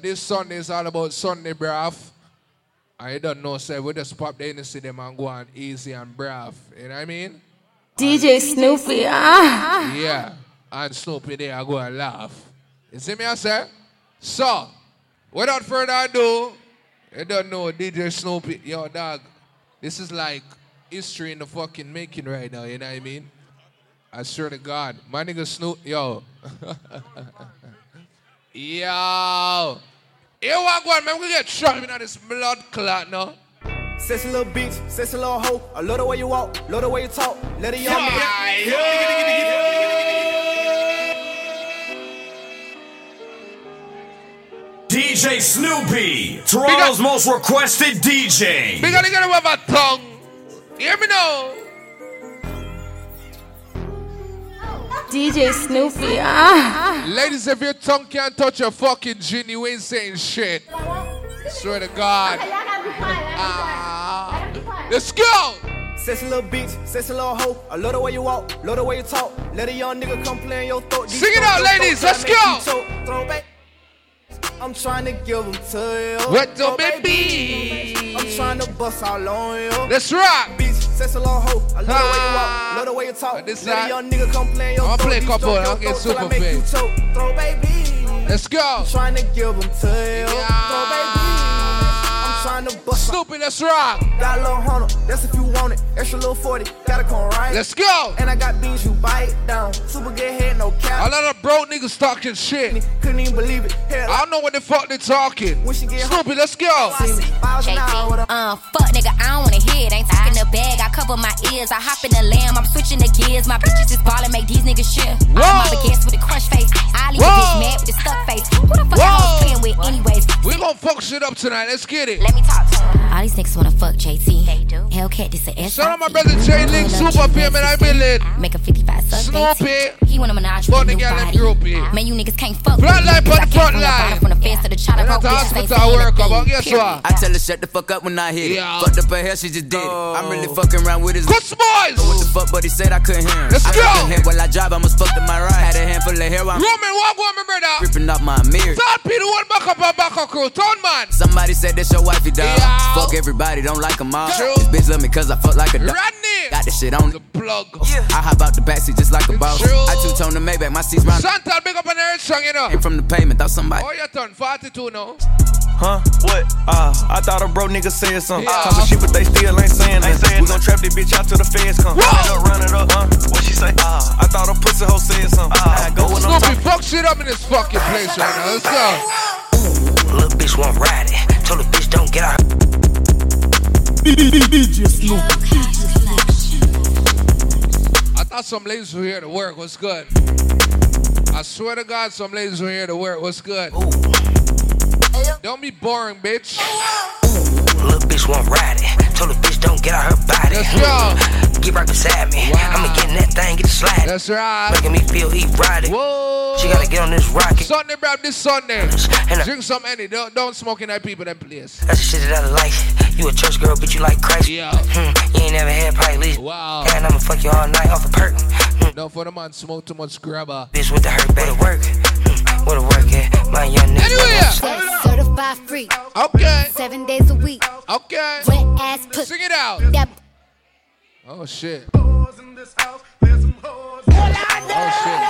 This Sunday is all about Sunday brav. I don't know, sir. we just pop the Hennessy them and go on easy and brav. You know what I mean? DJ Snoopy, ah. Yeah. And Snoopy there, I go and laugh. You see me, I say? So, without further ado, you don't know DJ Snoopy, yo, dog. This is like history in the fucking making right now, you know what I mean? I swear to God. My nigga Snoop, yo. yo. Here what going, man. We get shot in this blood clot now. Sexy little bitch, sexy little hoe. I love the way you walk, love the way you talk. Let it young DJ Snoopy, Toronto's most requested DJ. Big nigga have a tongue. Hear me now. DJ Snoopy, ah. Ladies, if your tongue can't touch a fucking gin, you ain't saying shit. Swear to God. Ah. Let's go. Sexy little bitch, sexy little hoe. I love the way you walk, love the way you talk. Let a young nigga come play in your throat. Sing it out, ladies. Let's go. Throw back. I'm trying to give them to you. What the baby? I'm trying to bust all on you. Let's rock. Bitch, sexy little hoe. I love the way you walk, ah. love the way you talk. This Let a young nigga come play your I'ma throat. play a couple, I'll get throat till I super make you fit. Throw baby. Let's go. I'm trying to give them to you. Throw baby. I'm trying to bust Stupid, let's rock. Got a little hundred, that's if you want it. Extra little 40, gotta come right. Let's go. And I got beans, you bite down. Super good head, no A cap. lot of broke niggas talking shit. Couldn't even believe it. Hell, I don't know what the fuck they talking. when she get Stupid, let's go. miles an hour with a Uh, fuck nigga, I don't wanna hear it. Ain't talking the bag, I cover my ears. I hop in the lamb, I'm switching the gears. My bitches is ballin', make these niggas shit. Whoa. I'm my baguettes with a crunch face. I leave a bitch mad with a stuck face. Who the fuck I Whoa. was playing with anyways? We gon' fuck shit up tonight. Let's get it. Let me talk to him. All these niggas wanna fuck JT. They do. Hellcat, this a S. Shout out my brother J Link, super and I been lit. Make a 55 suck Snoopy. He want a menage Fuck with a the new girl and body. Man, you niggas can't fuck Front with line, me. put I the came front from the line. bottom, From the fence to the chopper, And broke at the bitches hospital, I work, thing. but guess Period. what? I tell her shut the fuck up when I hit it. Yeah. Fucked up her hair, she just did it. I'm really oh. fucking around with his. Kuts boys. What the fuck, but he said I couldn't hear him. Let's I go. couldn't while I drive, I must fuck to my right. Had a handful of hair, I'm Roman, walk me, brother. ripping off my mirror. Third Peter, one back up and back up crew. Turn man. Somebody said that's your wifey, dog. Yeah. Fuck everybody, don't like them all. True. This bitch love me cause I fuck like a dog. Rodney. Got this shit on. The plug. Yeah. I hop out the backseat just like a boss. True. I two-tone the Maybach, my seats round. Chantal, big up on the earth song, you know. Came from the pavement, thought somebody. Oh, you turn 42 now. Huh? What? Uh, I thought a bro nigga said something. Yeah. Talking shit, but they still ain't saying nothing. We gon' trap this bitch out till the feds come. Whoa. Run it up, run it up, huh? What she say? Uh, I thought a pussy hoe said something. Uh, I go when I'm Snoopy, talking. fuck shit up in this fucking place right now. Let's go. Little bitch won't ride it. Told the bitch don't get out. I thought some ladies were here to work. What's good? I swear to God, some ladies were here to work. What's good? Don't be boring, bitch. Little bitch won't ride it. Told the bitch don't get out her body. Let's go. Get right beside me. Wow. I'ma get in that thing, get it slide. That's right. Making me feel erotic. Whoa. She gotta get on this rocket. Sunday, bro, this Sunday. And I- Drink some any. Don't, don't smoke in that people, that place. That's the shit that I like. You a church girl, bitch, you like Christ. Yeah. Hmm, you ain't never had least. Wow. And I'ma fuck you all night off a perk. Hmm, Don't for the man smoke too much grabber. bitch with the hurt, better work. Hmm, where the work at? My young nigga. Anyway. Certified free, Okay. seven days a week. Okay. Wet ass pussy. Sing it out. That Oh shit. Oh shit.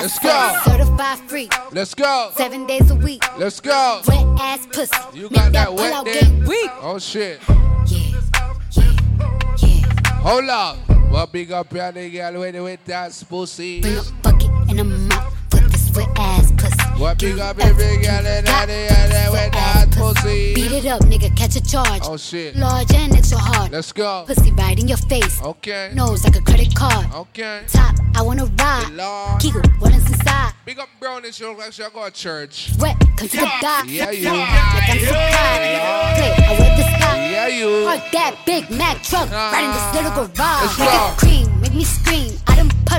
Let's go. certified free, Let's go. seven days a week. Let's go. Wet ass pussy. You Make got that wet out there? Oh shit. Yeah, yeah, yeah. Hold up. Well, big up your nigga with with that pussy. Bring a bucket and mop for this wet ass pussy. What big up big girl and that and with that pussy. Beat it up, nigga, catch a charge. Oh shit. Large and extra hard. Let's go. Pussy right in your face. Okay. Nose like a credit card. Okay. Top, I wanna ride. Lord. Kegel, what is inside? Big up brownies, you look like you go to church. Wet, come to the dock. Yeah, you. Like I'm surprised. Play, I wear the sky. Yeah, you. Park that Big Mac truck right in this little garage. Let's Make go. cream, make me scream.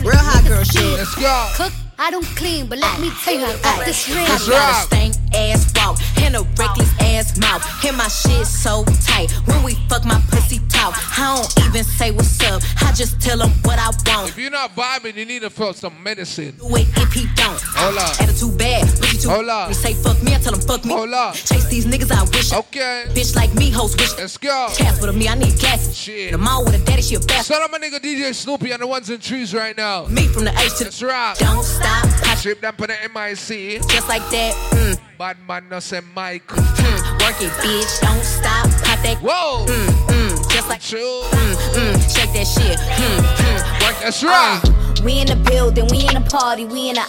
Real hot girl shit. Let's go. Cook, I don't clean, but let me tell you I got this ring. I got a stank ass walk and a reckless ass mouth. And my shit so tight. When we fuck, my pussy talk. I don't even say what's up. I just tell him what I want. If you're not vibing, you need to feel some medicine. Do it if he don't. Hold up. Attitude bad. Pussy too. Hold up. We say fuck me, I tell him fuck me. Hold up. Chase these niggas, I wish. Okay. Bitch like me, hoes wish. Let's go. Task with me, I need gas. Shit. The mall with a daddy, she a bastard. Shout out my nigga DJ Snoopy and the ones in trees right now. Me from the H to the rock. don't stop. Strip them for the MIC. just like that. Mm, Bad man, no say Mike. mm, work it, bitch. Don't stop. Pop that. Whoa. Mm, mm, just like. Chill. Mm, mm, shake that shit. Mm, mm, work Let's rock. Uh, we in the building, we in the party, we in the.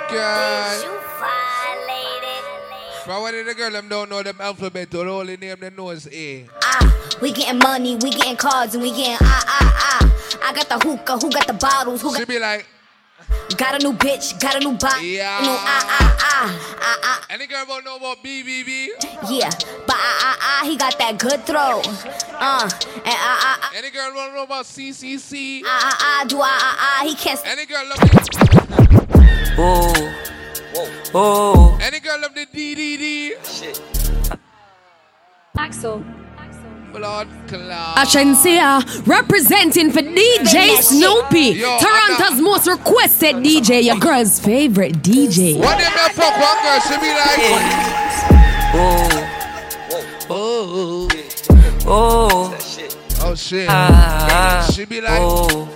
Okay. From when the girl them don't know them alphabet, the only name they know is A. Ah, we getting money, we getting cards, and we getting ah ah ah. I got the hookah, who got the bottles, who She got be like, got a new bitch, got a new body, Yeah. new ah ah ah ah ah. any girl won't know about BBB? Yeah, but ah ah ah, he got that good throw. Uh, and ah ah ah. Any girl won't know about CCC? Ah ah ah, do ah ah ah, he can't. Any girl love the, Oh, oh, any girl love the DDD? Axel. Blood clot. Ashensia representing for DJ Snoopy, Yo, Toronto's I'm most requested DJ, your girl's favorite DJ. One day me fuck one girl, she be like, oh, oh, oh, oh shit. ah, She be like, oh,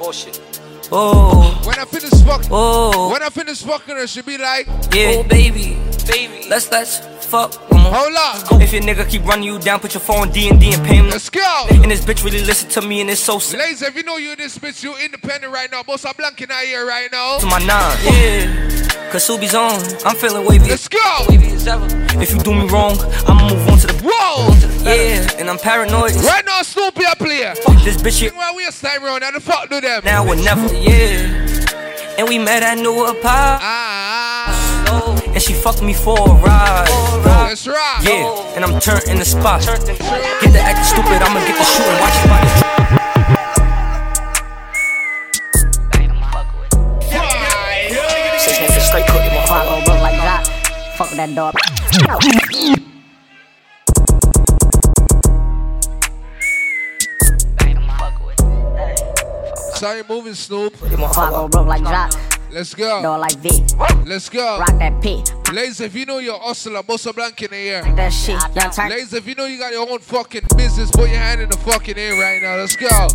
oh, when I finish fucking, oh, when I finish fucking her, she be like, yeah, baby, baby, let's let's fuck hold up, If your nigga keep running you down, put your phone D and D and pay him. let's go. And this bitch really listen to me and it's so sick Ladies, if you know you this bitch, you independent right now. Boss, I'm blanking out here right now. to my nine. Yeah, cause Subi's on. I'm feeling wavy. Let's go. Wavy as ever. If you do me wrong, I'ma move on to the Whoa. yeah, and I'm paranoid. Right now, Snoopy a player. Fuck this bitch here we a time around, how the fuck do them? now or never. Yeah, and we met at New Pop. Ah, And she fucked me for a ride. let's rock. Yeah, and I'm turned in the spot. Get the acting stupid, I'ma get the shooting. Watch your body. Six niggas straight cooking my Fuck, go broke like that. Fuck that dog. Sorry, moving Snoop. Fuck, go broke like that. Let's go. Dog like Vic. Let's go. Rock that pit. Ladies, if you know you're hustler, boss a blank in the air. That shit. Young turn. Ladies, if you know you got your own fucking business, put your hand in the fucking air right now. Let's go.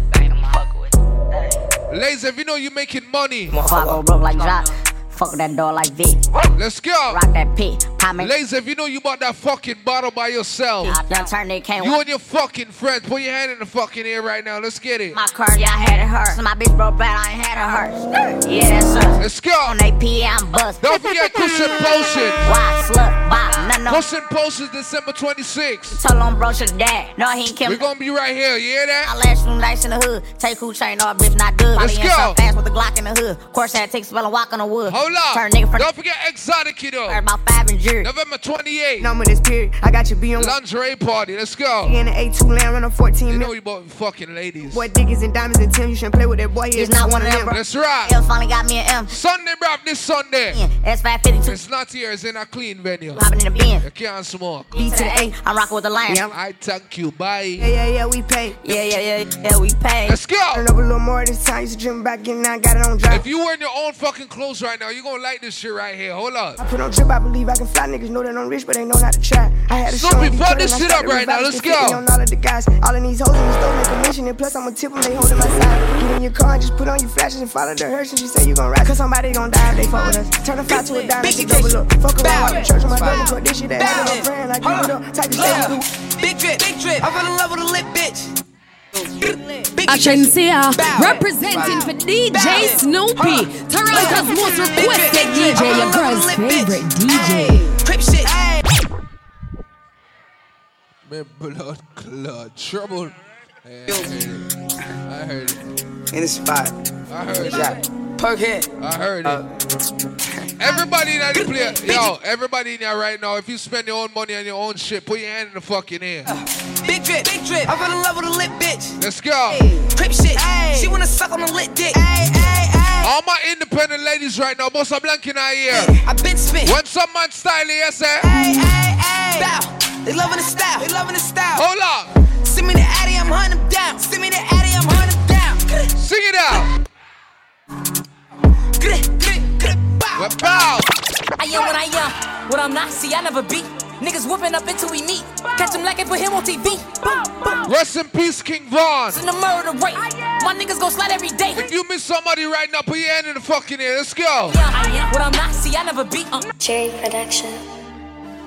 Ladies, if you know you're making money, Fuck, go broke like that. Fuck that dog like Vic. let's go. Rock that pit. Ladies, if you know you bought that fucking bottle by yourself, Young turn, they can't you and your fucking friends, put your hand in the fucking air right now. Let's get it. My car, yeah, I had it hurt. So my bitch broke bad, I ain't had it hurt. Yeah, that's us. Let's go. On AP, I'm bust. Don't forget Cushion Potion. Why? Slut, bop, none of Cushion Potion December 26th. Told him bro should dad. No, he ain't We're gonna be right here. You hear that? I last from nice in the hood. Take who chain, all bitch not good. Let's go. fast with the Glock in the hood. Course had take spell and walk on the wood. Hold up. Turn nigga from Don't forget Exotic Kiddo. about five and jury. November 28th. Number this period. I got you be on Lingerie party. Let's go. in the A2 land running 14 You know you bought fucking ladies. Boy, Dickies and diamonds and Tim. You shouldn't play with that boy. He He's not one of them, bro. Let's rock. L finally got me an M. Sunday, bro. This Sunday. S five fifty two. It's not here. It's in a clean venue. Hopping in a bin. You can't smoke. B to the A. I'm rocking with the lion. Yeah. I thank you. Bye. Yeah, yeah, yeah, we pay. Yeah, yeah, yeah, yeah. We pay. Let's go. Turn up a little more this time. Used to dream back in, I got it on drive. If you wearing your own fucking clothes right now, you're gonna like this shit right here. Hold up. I put on drip, I believe I can fly. Niggas know that I'm rich, but they know not to try. I had a So show we in this shit up right now. Let's go. On all of the guys, all in these hoes in the store make commission. And plus, I'ma tip them, they holding my side. Get in your car and just put on your flashes and follow the hearse. And she say you gon' ride. Cause somebody gon' die if they fuck with us. Turn a five to a dime and she double up. Fuck around, walk to church on my double cut. This shit that had my friend like give it up. Type of shit we do. Big drip, big drip. I fell in love with a lit bitch. Ashensia representing for DJ Snoopy, Toronto's most requested DJ, your girl's favorite DJ. Man, blood clot. Trouble. Hey, I heard it. I heard it. In the spot. I heard it. Yeah. Perkhead. I heard it. Uh, everybody in the place, yo, everybody in there right now, if you spend your own money on your own shit, put your hand in the fucking air. Uh, big drip, big drip. I fell in love with a lit bitch. Let's go. Crip shit. She wanna suck on a lit dick. All my independent ladies right now, most of blank in our ear. I been spit. When some man style eh? here, say. Bow. They loving the style. They loving the style. Hold on. Send me the Addy, I'm hunting them down. Send me the Addy, I'm hunting them down. Sing it out. Well, bow. I am what I am. What I'm not, see, I never beat. Niggas whooping up until we meet. Catch him like I put him on TV. Rest in peace, King Von. In the murder rate. My niggas gon' slide every day. If you miss somebody right now, put your hand in the fucking air. Let's go. Yeah, I am what I'm not, see, I never beat. Uh. Cherry Production.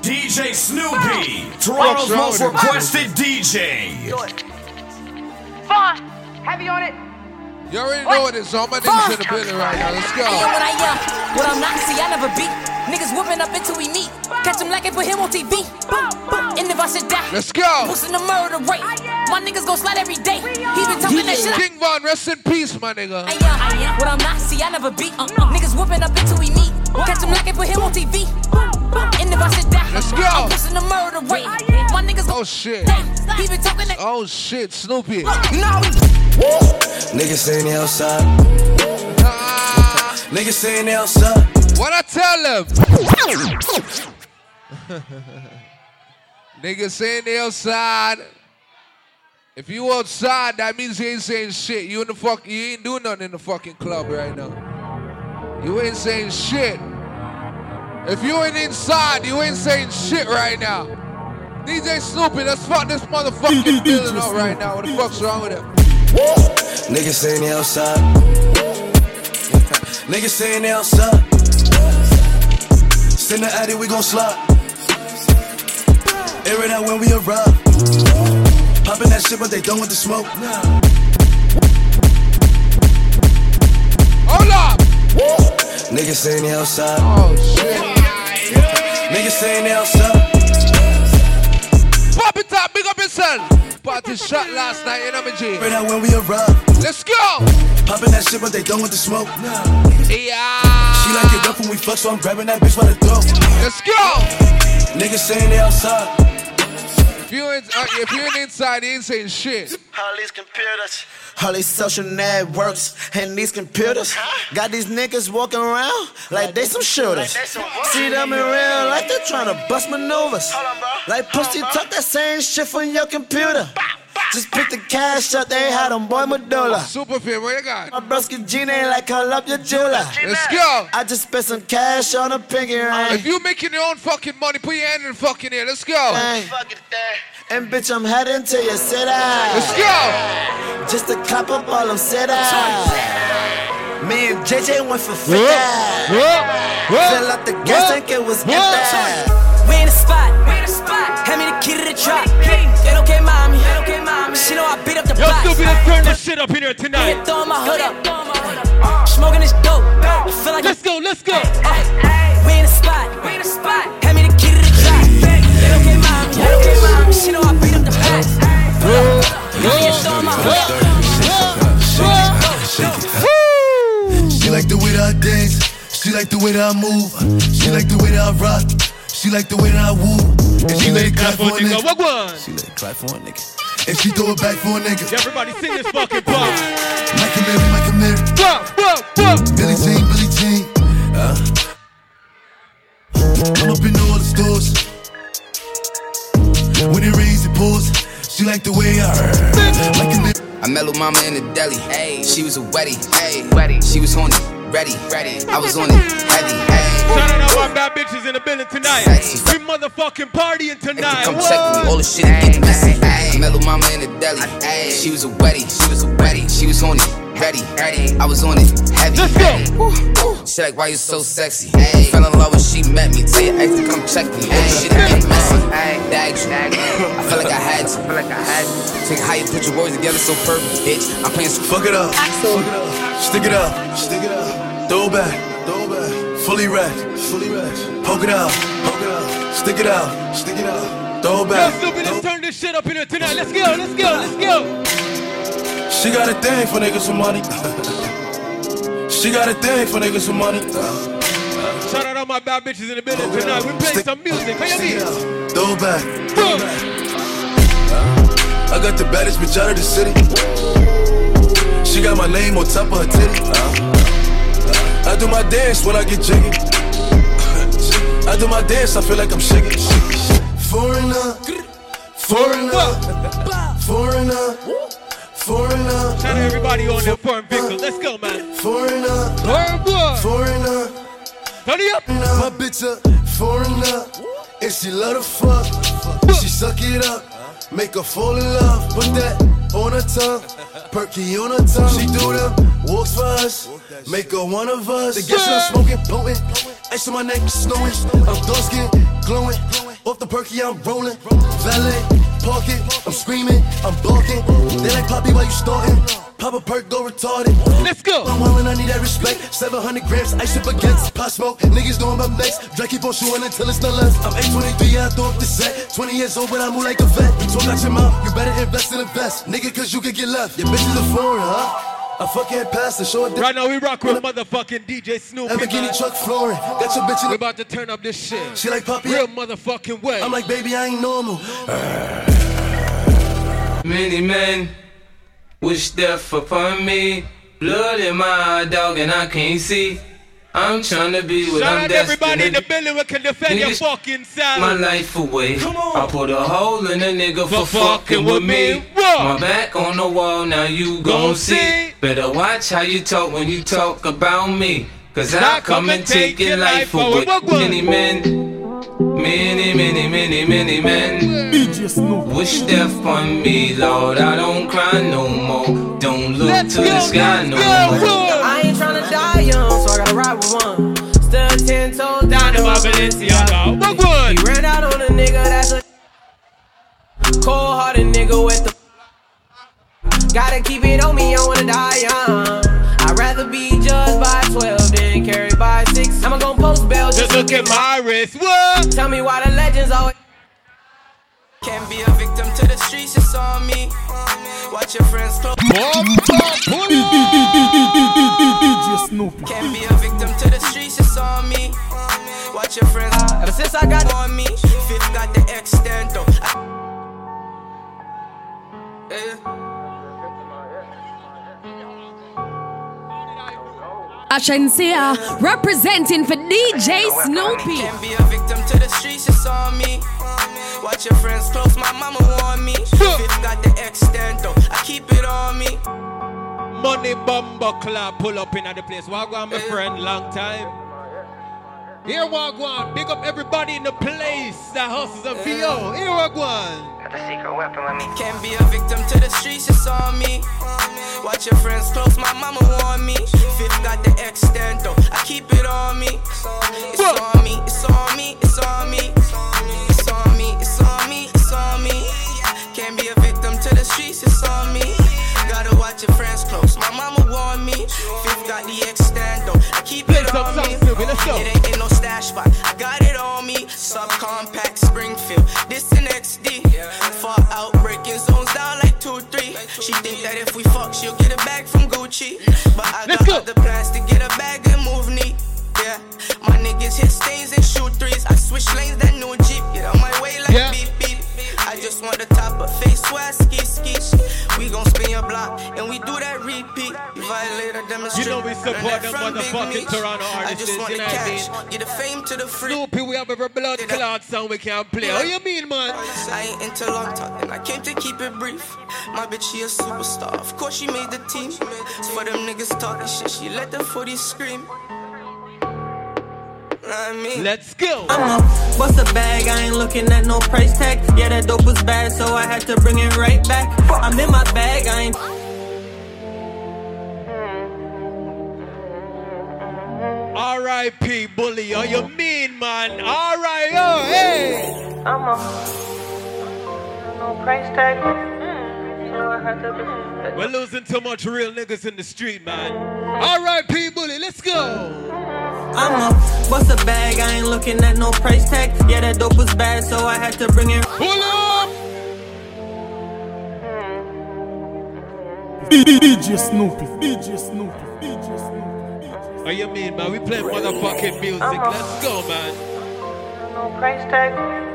DJ Snoopy, Toronto's most requested DJ. Vaughn, heavy on it. You already know what it is. All my niggas in the building right now. Let's go. I am what I am. What I'm not, see, I never beat. Niggas whooping up until we meet. Catch him like I put him on TV. And if I should die, let's go. Boosting the murder rate. My niggas gon' slide every day. He been talking that shit. King Von, rest in peace, my nigga. I am, I am what I'm not, see, I never beat. Uh, uh, niggas whooping up until we meet. Catch him like I put him on TV. And if I should die, let's go. I'm boosting the murder rate. Oh, My niggas Oh shit. He been talking that. Oh shit, Snoopy. Niggas saying they outside. Ah. Niggas saying they outside. What I tell them? Niggas saying they outside. If you outside, that means you ain't saying shit. You in the fuck, you ain't doing nothing in the fucking club right now. You ain't saying shit. If you ain't inside, you ain't saying shit right now. DJ Snoopy, let's fuck this motherfucking building up right now. What the fuck's wrong with him? Niggas saying they outside. Niggas saying they outside. Send the addy, we gon' slide. Air it out when we arrive. Poppin' that shit, but they done with the smoke. Niggas saying they outside. Oh shit. Niggas saying they outside. Pop it up, big up yourself. Party shot last night in Amity. Air it out when we arrive. Let's go! Poppin' that shit, but they done with the smoke. Yeah. She like it rough when we fuck, so I'm grabbing that bitch by the throat. Let's go! Niggas saying they outside. If you ain't, uh, if you ain't inside, you ain't saying shit. All these computers. All these social networks and these computers got these niggas walking around like they some shooters. See them in real life, they tryna bust maneuvers. Like pussy talk that same shit from your computer. Just pick the cash up, they had them boy Medulla. Super fit, what you got? My broski Gene ain't like call up your jeweler. Let's go. I just spent some cash on a pinky ring. If you making your own fucking money, put your hand in the fucking air. Let's go. Hey. And bitch, I'm heading to your city. Let's go. Just to clap up all them cities. Me and JJ went for 50. Fill up the gas tank, it was empty. We in the spot. We in the spot. Hand me the key to the trap. Yo, box. Snoopy, let's turn this shit up in here tonight. Yeah, throwing my hood up. Uh, smoking this dope. I feel like let's go, let's go. We in the spot. We in the spot. Hand me the key to the trap. It okay, mommy. It okay, mommy. She know I beat up the box. Yeah, throwing my hood up. She like the way that I dance. She like the way that I move. She like the way that I rock. She like the way that I woo. And she let it clap for a nigga. What one? She let it clap for a nigga. And she throw it back for a nigga. Everybody sing this fucking part. Michael Mary, Michael Mary. Whoa, whoa, whoa. Billie Jean, Billie Jean. Uh. I'm up in all the stores. When it rains, it pours. She like the way I Michael Mary. I met Lil Mama in the deli. Hey, she was a wetty. Hey, wetty. She was horny, ready, ready. I was on it, heavy. Hey. Shout out all my bad tonight. We motherfucking partying tonight. Come check me, all the shit get messy. I met Lil Mama in the deli. Hey, she was a wetty. She was a wetty. She was horny, ready, ready. I was on it, heavy. Let's go. She like, why you so sexy? Hey, fell in love when she met me. Tell your ex to come check me. All the shit get messy. Bag you. I feel like I had to. Feel like I had to. Take how you put your words together so perfect, bitch. I'm playing some Fuck it up. Fuck it up. Stick it up. Stick it up. Throw it back. Throw it back. Fully wrapped. Fully wrapped. Poke it out. Poke it out. Stick it out. Stick it out. Throw it back. Snoopy, let's turn this shit up in here tonight. Let's go, let's go, let's go. She got a thing for niggas with money. she got a thing for niggas with money. Shout out all my bad bitches in the building tonight. We playing some music. How you mean? Throw back. Throw back. got the baddest bitch out of the city. She got my name on top of her titty. I do my dance when I get jiggy. I do my dance, I feel like I'm shaking. Foreigner, foreigner, foreigner, foreigner. Shout out everybody on the foreign vehicle. Let's go, man. Foreigner, foreigner, foreigner. It up. My bitch a foreigner, and she love to fuck. She suck it up, make her fall in love. Put that on her tongue, perky on her tongue. She do them walks for us, make her one of us. The gas I'm smoking, potent, ice on my neck, snowing. I'm dark skin, glowing. Off the perky, I'm rolling. Valet, park it, I'm screaming, I'm barking. They like Poppy, why you starting? Pop a perk, go retarded. Let's go. I'm wildin', I need that respect. 700 grams, ice up against pot smoke. Niggas know I'm next. Drake keep on shooting until it's not left. I'm 823, yeah, I throw up the set. 20 years old, but I move like a vet. Talk out your mouth, better invest in the best. Nigga, cause you could get left. Your bitch is a foreign, huh? I fucking pass the show. Right now we rock with motherfucking DJ Snoopy. Lamborghini man. truck flooring. Got your bitch in We about to turn up this shit. She like puppy. Real motherfucking way. I'm like, baby, I ain't normal. Many men wish death upon me. Blood in my dog and I can't see. I'm trying to be what Shout I'm out everybody in destined the building who can defend your fucking sound. my life away. I put a hole in a nigga for, For fucking with me. What? My back on the wall, now you gon' Gon' see. see. Better watch how you talk when you talk about me. Cause I come and take your life away. Many men, many, many, many, many men wish death on me, Lord. I don't cry no more. Don't look Let's to the sky no go. more. I ain't tryna die young, so Still ten toes down in my Balenciaga. He ran out on a nigga that's a cold hearted nigga with the. Gotta keep it on me, I wanna die young. I'd rather be judged by 12 than carried by 6. I'ma gon' post bail just, Just look at my wrist. What? Tell me why the legends always. Can't be a victim to the streets, it's on me. Watch your friends close. Can't be a victim to the streets, it's on me. Watch your friends. Ever since I got on me, fifth got the extent though. Ashensia representing for DJ Snoopy. Can't be a victim to the streets, it's on me. Watch your friends close, my mama warn me. Fifth got the extent though. I keep it on me. Money bumbo club pull up in at the place. Wagwan, my friend, long time. Here, Wagwan. Big up everybody in the place that hustles a VO. Here, Wagwan. Got the secret weapon with me. Can't be a victim to the streets, it's on me. Watch your friends close, my mama warn me. Fifth got the extent though. I keep it on me. It's on me, it's on me, it's on me. It's on me, it's on me, it's on me. Can't be a victim to the streets, it's on me. Gotta watch your friends close. My mama warned me. Fifth got the. I keep it some on me. songs, let's go. It ain't in no stash spot. I got it on me. Subcompact Springfield. This an XD. Far out breaking zones down like 2-3. She think that if we fuck, she'll get a bag from Gucci. But I got other plans to get a bag and move neat. Yeah, my niggas hit stains and shoot threes. I switch lanes, that new Jeep. Get on my way like Yeah. beep beep. I just want the top of face where I ski ski. We gon' spin your block and we do that repeat. You violate a demonstration. You know we support them motherfucking Toronto I artists, just want you the know I cash. mean? Get the fame to the free. Snoopy, we have every blood clot song we can't play. What you mean, man? I ain't into long talk and I came to keep it brief. My bitch, she a superstar. Of course, she made the team. For them niggas talking shit. She let the footy scream. I mean, Let's go. I'm a bust a bag, I ain't looking at no price tag. Yeah, that dope was bad, so I had to bring it right back. I'm in my bag, I ain't. R.I.P. Bully, are you mean, man? R.I.O. Hey! I'm a no price tag. Mm, so I had to bring We're losing too much real niggas in the street, man. R.I.P. Bully, let's go. I'm a bust a bag, I ain't looking at no price tag. Yeah, that dope was bad, so I had to bring it. Pull up! DJ Snoopy, DJ Snoopy, DJ Snoopy. How you mean, man? We playing motherfucking music. Let's go, man. No price tag.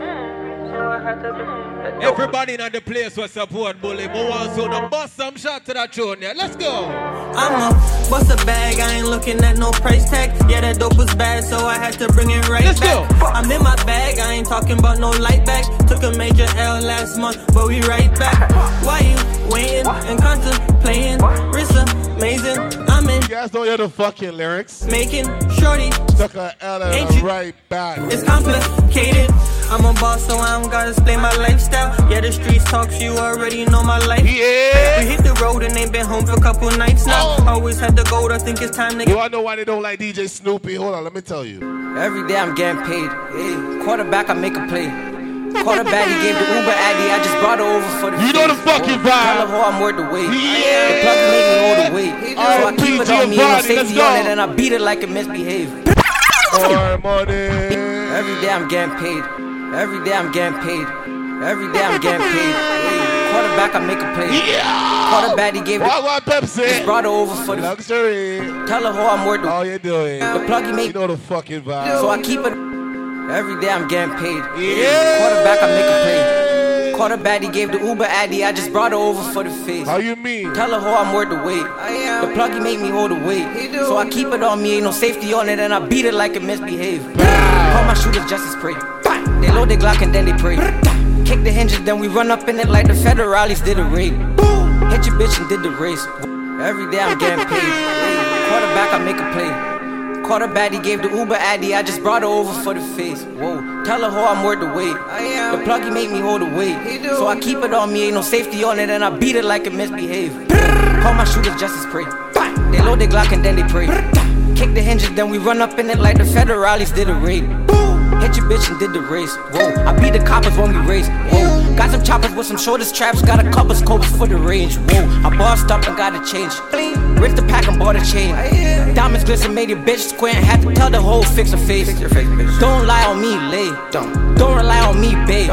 Everybody in the place was support bully. But want to the bust some shot to that tune. Yeah, let's go. I'm a bust a bag, I ain't looking at no price tag. Yeah, that dope was bad, so I had to bring it right Let's back. I'm in my bag, I ain't talking about no light back. Took a major L last month, but we right back. Why you waiting and contemplating? Wrist amazing, I'm in. You guys don't hear the fucking lyrics. Making shorty. Stuck a L and Ain't a you- right back. It's complicated. I'm a boss, so I don't gotta explain my lifestyle. Yeah, the streets talk, so you already know my life. Yeah. We hit the road and ain't been home for a couple nights now. Oh. Always had the gold, I think it's time to You all know why they don't like DJ Snoopy? Hold on, let me tell you. Every day I'm getting paid. Yeah. Quarterback, I make a play. Quarterback, he gave the Uber Addy. I just brought her over for the You know the fucking Tell vibe. her I'm worth the weight. Yeah. The plug made me hold the weight. So I keep it on me, Giovanni, safety on it, and I beat it like a misbehave. More money. Every day I'm getting paid. Every day I'm getting paid. Every day I'm getting paid. Hey, quarterback, I make a play. Quarterback, he gave What, what, Pepsi? Just brought her over for the luxury. Tell her how I'm worth the All you doing. The plug he made. You know the fucking vibe. So I keep it. Every day I'm getting paid. Yeah. Quarterback, I make a play. Quarterback, he gave the Uber Addy. I just brought her over for the face. How you mean? Tell her how I'm worth the weight. The plug he made me hold the weight. So I keep it on me, ain't no safety on it, and I beat it like a misbehave. Call my shooters just as spray. They load their Glock and then they pray. Kick the hinges, then we run up in it like the federales did a raid. Hit your bitch and did the race. Every day I'm getting paid. Quarterback, I make a play. Quarterback, he gave the Uber Addy. I just brought her over for the face. Whoa, tell her how I'm worth the weight. The plug he made me hold the weight. So I keep it on me, ain't no safety on it, and I beat it like a misbehave. Call my shooters just as spray. They load their Glock and then they pray. Kick the hinges, then we run up in it like the federales did a raid. Hit your bitch and did the race. Whoa, I beat the coppers when we race. Whoa, got some choppers with some shoulder traps, Got a couple scopes for the range. Whoa, I bossed up and got a change. Ripped the pack and bought a chain. Diamonds glisten, made your bitch squint. Had to tell the whole fix her face. Don't lie on me, lay. Don't. Don't rely on me, babe.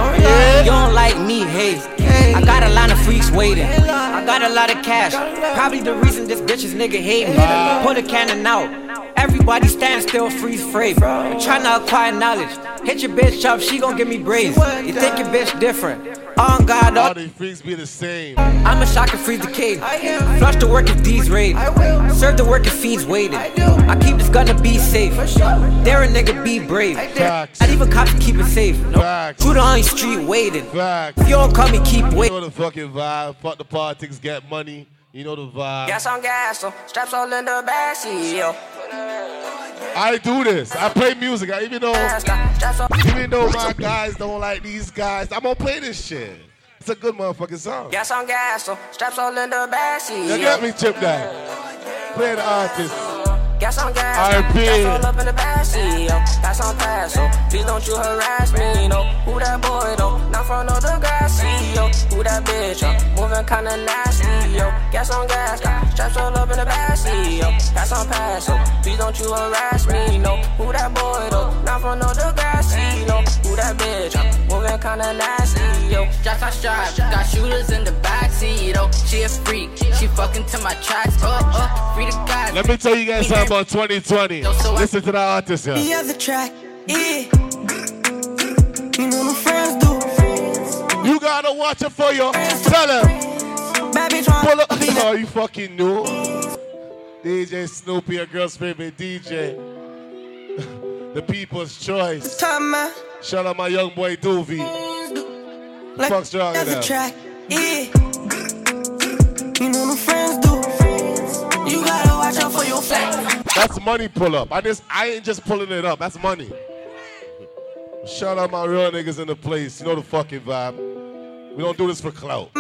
You don't like me, hey. I got a line of freaks waiting. I got a lot of cash. Probably the reason this bitch's nigga hate me. Put a cannon out. Everybody stand still, freeze frame. Tryna acquire knowledge. Hit your bitch up, she gon' give me braids. You think your bitch different? On God, All all these freaks be the same. I'm a shocker, and freeze the cave. Flush the work if D's raid. Serve the work if fiends waiting. I keep this gun to be safe. Dare a nigga be brave. Not even cops keep it safe. Shoot the your street waiting. If you don't call me keep You waiting. know the fucking vibe. Fuck the politics, get money. You know the vibe. Gas on gas, so straps all in the backseat, yo. I do this. I play music. I, even though even though my guys don't like these guys, I'm gonna play this shit. It's a good motherfucking song. Gas on gas, so straps all in the backseat, You yo. get me, Chip Dad. Play the artist. Gas on gas, R.I.P. straps all up in the backseat, yo. Pass on pass, so please don't you harass me, no. Who that boy, though? Not from no Degrassi, yo. Who that bitch, yo? Moving kinda nasty, yo. Gas on gas, got straps all up in the backseat, yo. Pass on pass, so please don't you harass me, no. Who that boy, though? Not from no Degrassi, no. Who that bitch, yo? Moving kinda nasty, yo. Straps on straps, got shooters in the backseat, oh. She a freak, she fucking to my tracks, oh, oh. Free the guys. Let me tell you guys something about 2020. Listen to the artist here. The other track, yeah. You know them friends do. You gotta watch it for your tell him. Pull up. Oh, you fucking knew. DJ Snoopy, your girl's favorite DJ. the people's choice. Shout out my young boy Doovy. Like Fuck strong the other track, yeah. You know them friends do. You gotta watch out for your flag. That's money pull up. I just I ain't just pulling it up. That's money. Shout out my real niggas in the place. You know the fucking vibe. We don't do this for clout.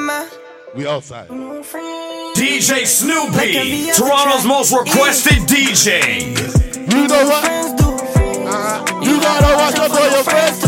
We outside. DJ Snoopy, Toronto's most requested DJ. You know what? Gotta watch out for your friends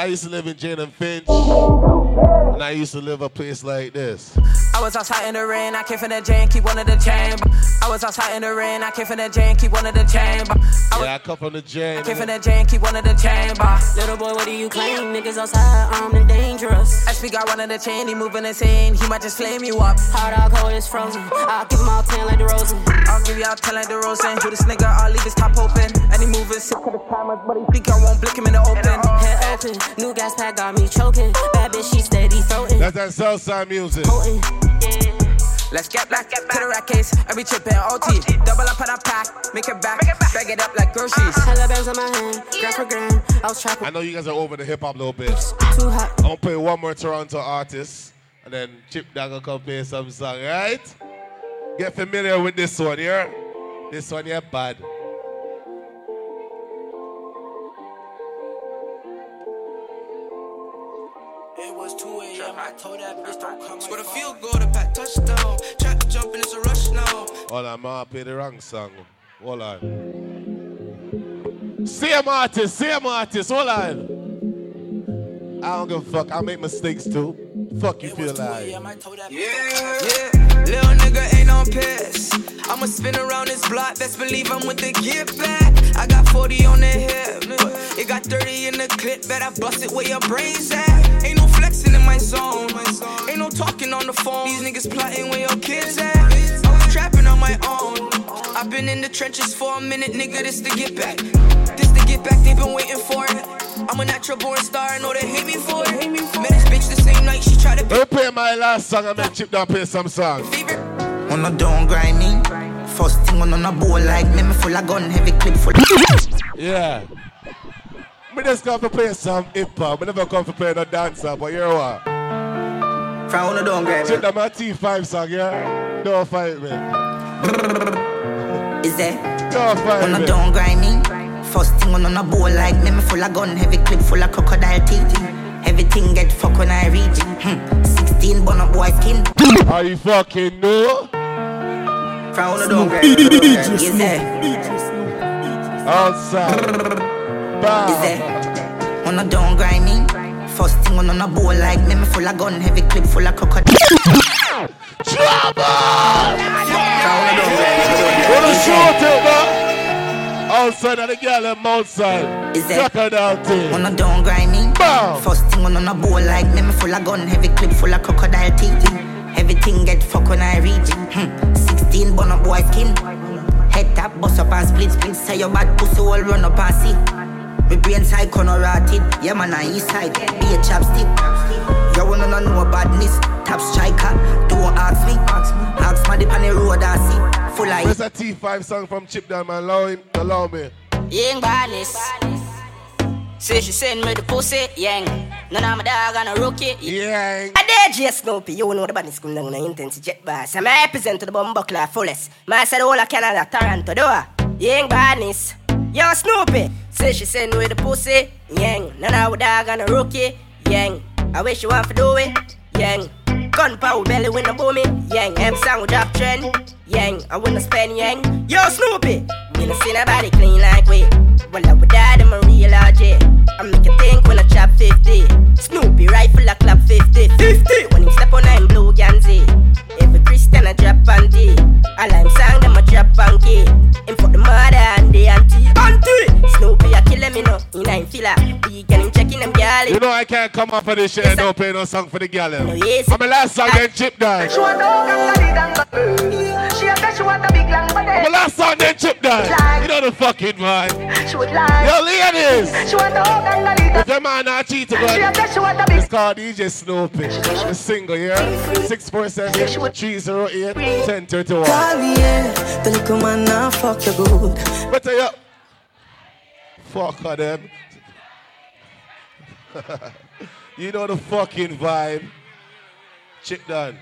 I used to live in Jane and Finch. And I used to live a place like this. I was outside in the rain, I came from the J and keep one of the chamber. I was outside in the rain, I came from the J and keep one of the chamber. Yeah, I come from the Jane. I came from the J and keep one of the chamber. Little boy, what do you claim? Niggas outside armed and dangerous. I SP got one of the chain, he moving insane, he might just flame you up. Hot dog cold is frozen. I'll give him all 10 like DeRozan. I'll give you all 10 like DeRozan. Who this nigga, I'll leave his top open. And he moving sick to the timers, but he think I won't blick him in the open. Head uh, open, new gas pack got me choking. Bad bitch, she steady throating. That's that Southside music. Let's get back to the rack case. Every chip in OT. Double up on a pack. Make it back. Bag it up like groceries. Hella bands on my hand. Grand for grand. I was trapping. I know you guys are over the hip hop a little bit. Too hot. I'm gonna play one more Toronto artist, and then Chip Dog will come play some song, right? Get familiar with this one here. This one here, bad. a.m. I told that bitch don't come. Score the field goal, the pat touchdown. Track to jump and it's a rush now. Hold on, man, I play the wrong song. Hold on. Same artist, same artist, hold on. I don't give a fuck, I make mistakes too. Fuck you feel like. Yeah, yeah. Little nigga ain't on piss. I'ma spin around this block, best believe I'm with the get back. I got 40 on the hip, it got 30 in the clip, bet I bust it where your brains at. Ain't no flexing in my zone, ain't no talking on the phone. These niggas plotting where your kids at. I was trapping on my own. I've been in the trenches for a minute, nigga, this to get back. This to get back, they been waiting for it. I'm a natural born star, I know they hate me for it. Met this bitch the same night, she tried to Let me play my last song and then Chip Dog play some song. On a don't grind me. First thing on a bowl like me, me full of gun, heavy clip full. Yeah. Me just come to play some hip hop. Me never come to play no dancer, but you know what? From on a don't grind me. Check that my T5 song, yeah? Don't fight me. Is there? Don't fight On me. a don't grind me. First thing on a bowl like me, me full of gun, heavy clip full of crocodile teeth. Everything get fuck when I reach. Hmm. 16 bun up boy skin. Are you fucking know? From on a don't grind me. Is there? Outside. Is there? On a don't grind me. First thing on a bowl like me, me full of gun, heavy clip full of crocodile. Wanna shoot it, man? Outside of the girl them outside. Is Suck her down thing. On a don't grind me. First thing on a bowl like me, me full of gun, heavy clip full of crocodile teeth. Everything get fuck when I reach. Hmm. 16 bun up boy skin. Head tap, bust up and split, split. Say your bad pussy all run up and see. Me brain side corner rotted. Yeah man, I east side. Be a chapstick. You wanna know no badness. Top striker. Don't ask me. Ask my dip on the road I see. Full of There's a T5 song from Chip Down, man. Allow him, allow me. Young badness. Say she send me the pussy, yang. None of my dog on a rookie. Yang. I dare J Snoopy, you know the body school down in intense jet boss. I'm represent to the bumbuckler fullest. Man said all of Canada, Toronto, do I? Young badness. Yo, Snoopy. Say she send me the pussy, yang. None of my dog on a rookie, yang. I wish you want to do it, yang. Gunpowder belly when the booming, yang. M with drop trend, yang. I wanna spend yang. Yo, Snoopy. Me no see nobody clean like we. Well, I would die them a real RJ. I make you think when I chop 50. Snoopy rifle a clap 50. 50. When him step filler. Big and him checking them gal. You know I can't come up of this shit and don't play no song for the gal. Eh? No, yes. I'm the last song then Chip Down. She want eh? She a say she want a big long body. I'm the last song then Chip Down. You know the fucking vibe. She would lie. Yo, ladies. She want a hug and a leader. If your man not cheat, She a she want a big. it's called DJ Snoopy. The single, yeah? 647 308 1031. Cartier, the little man now fuck you good. But tell you, fuck of them. you know the fucking vibe. Chip down.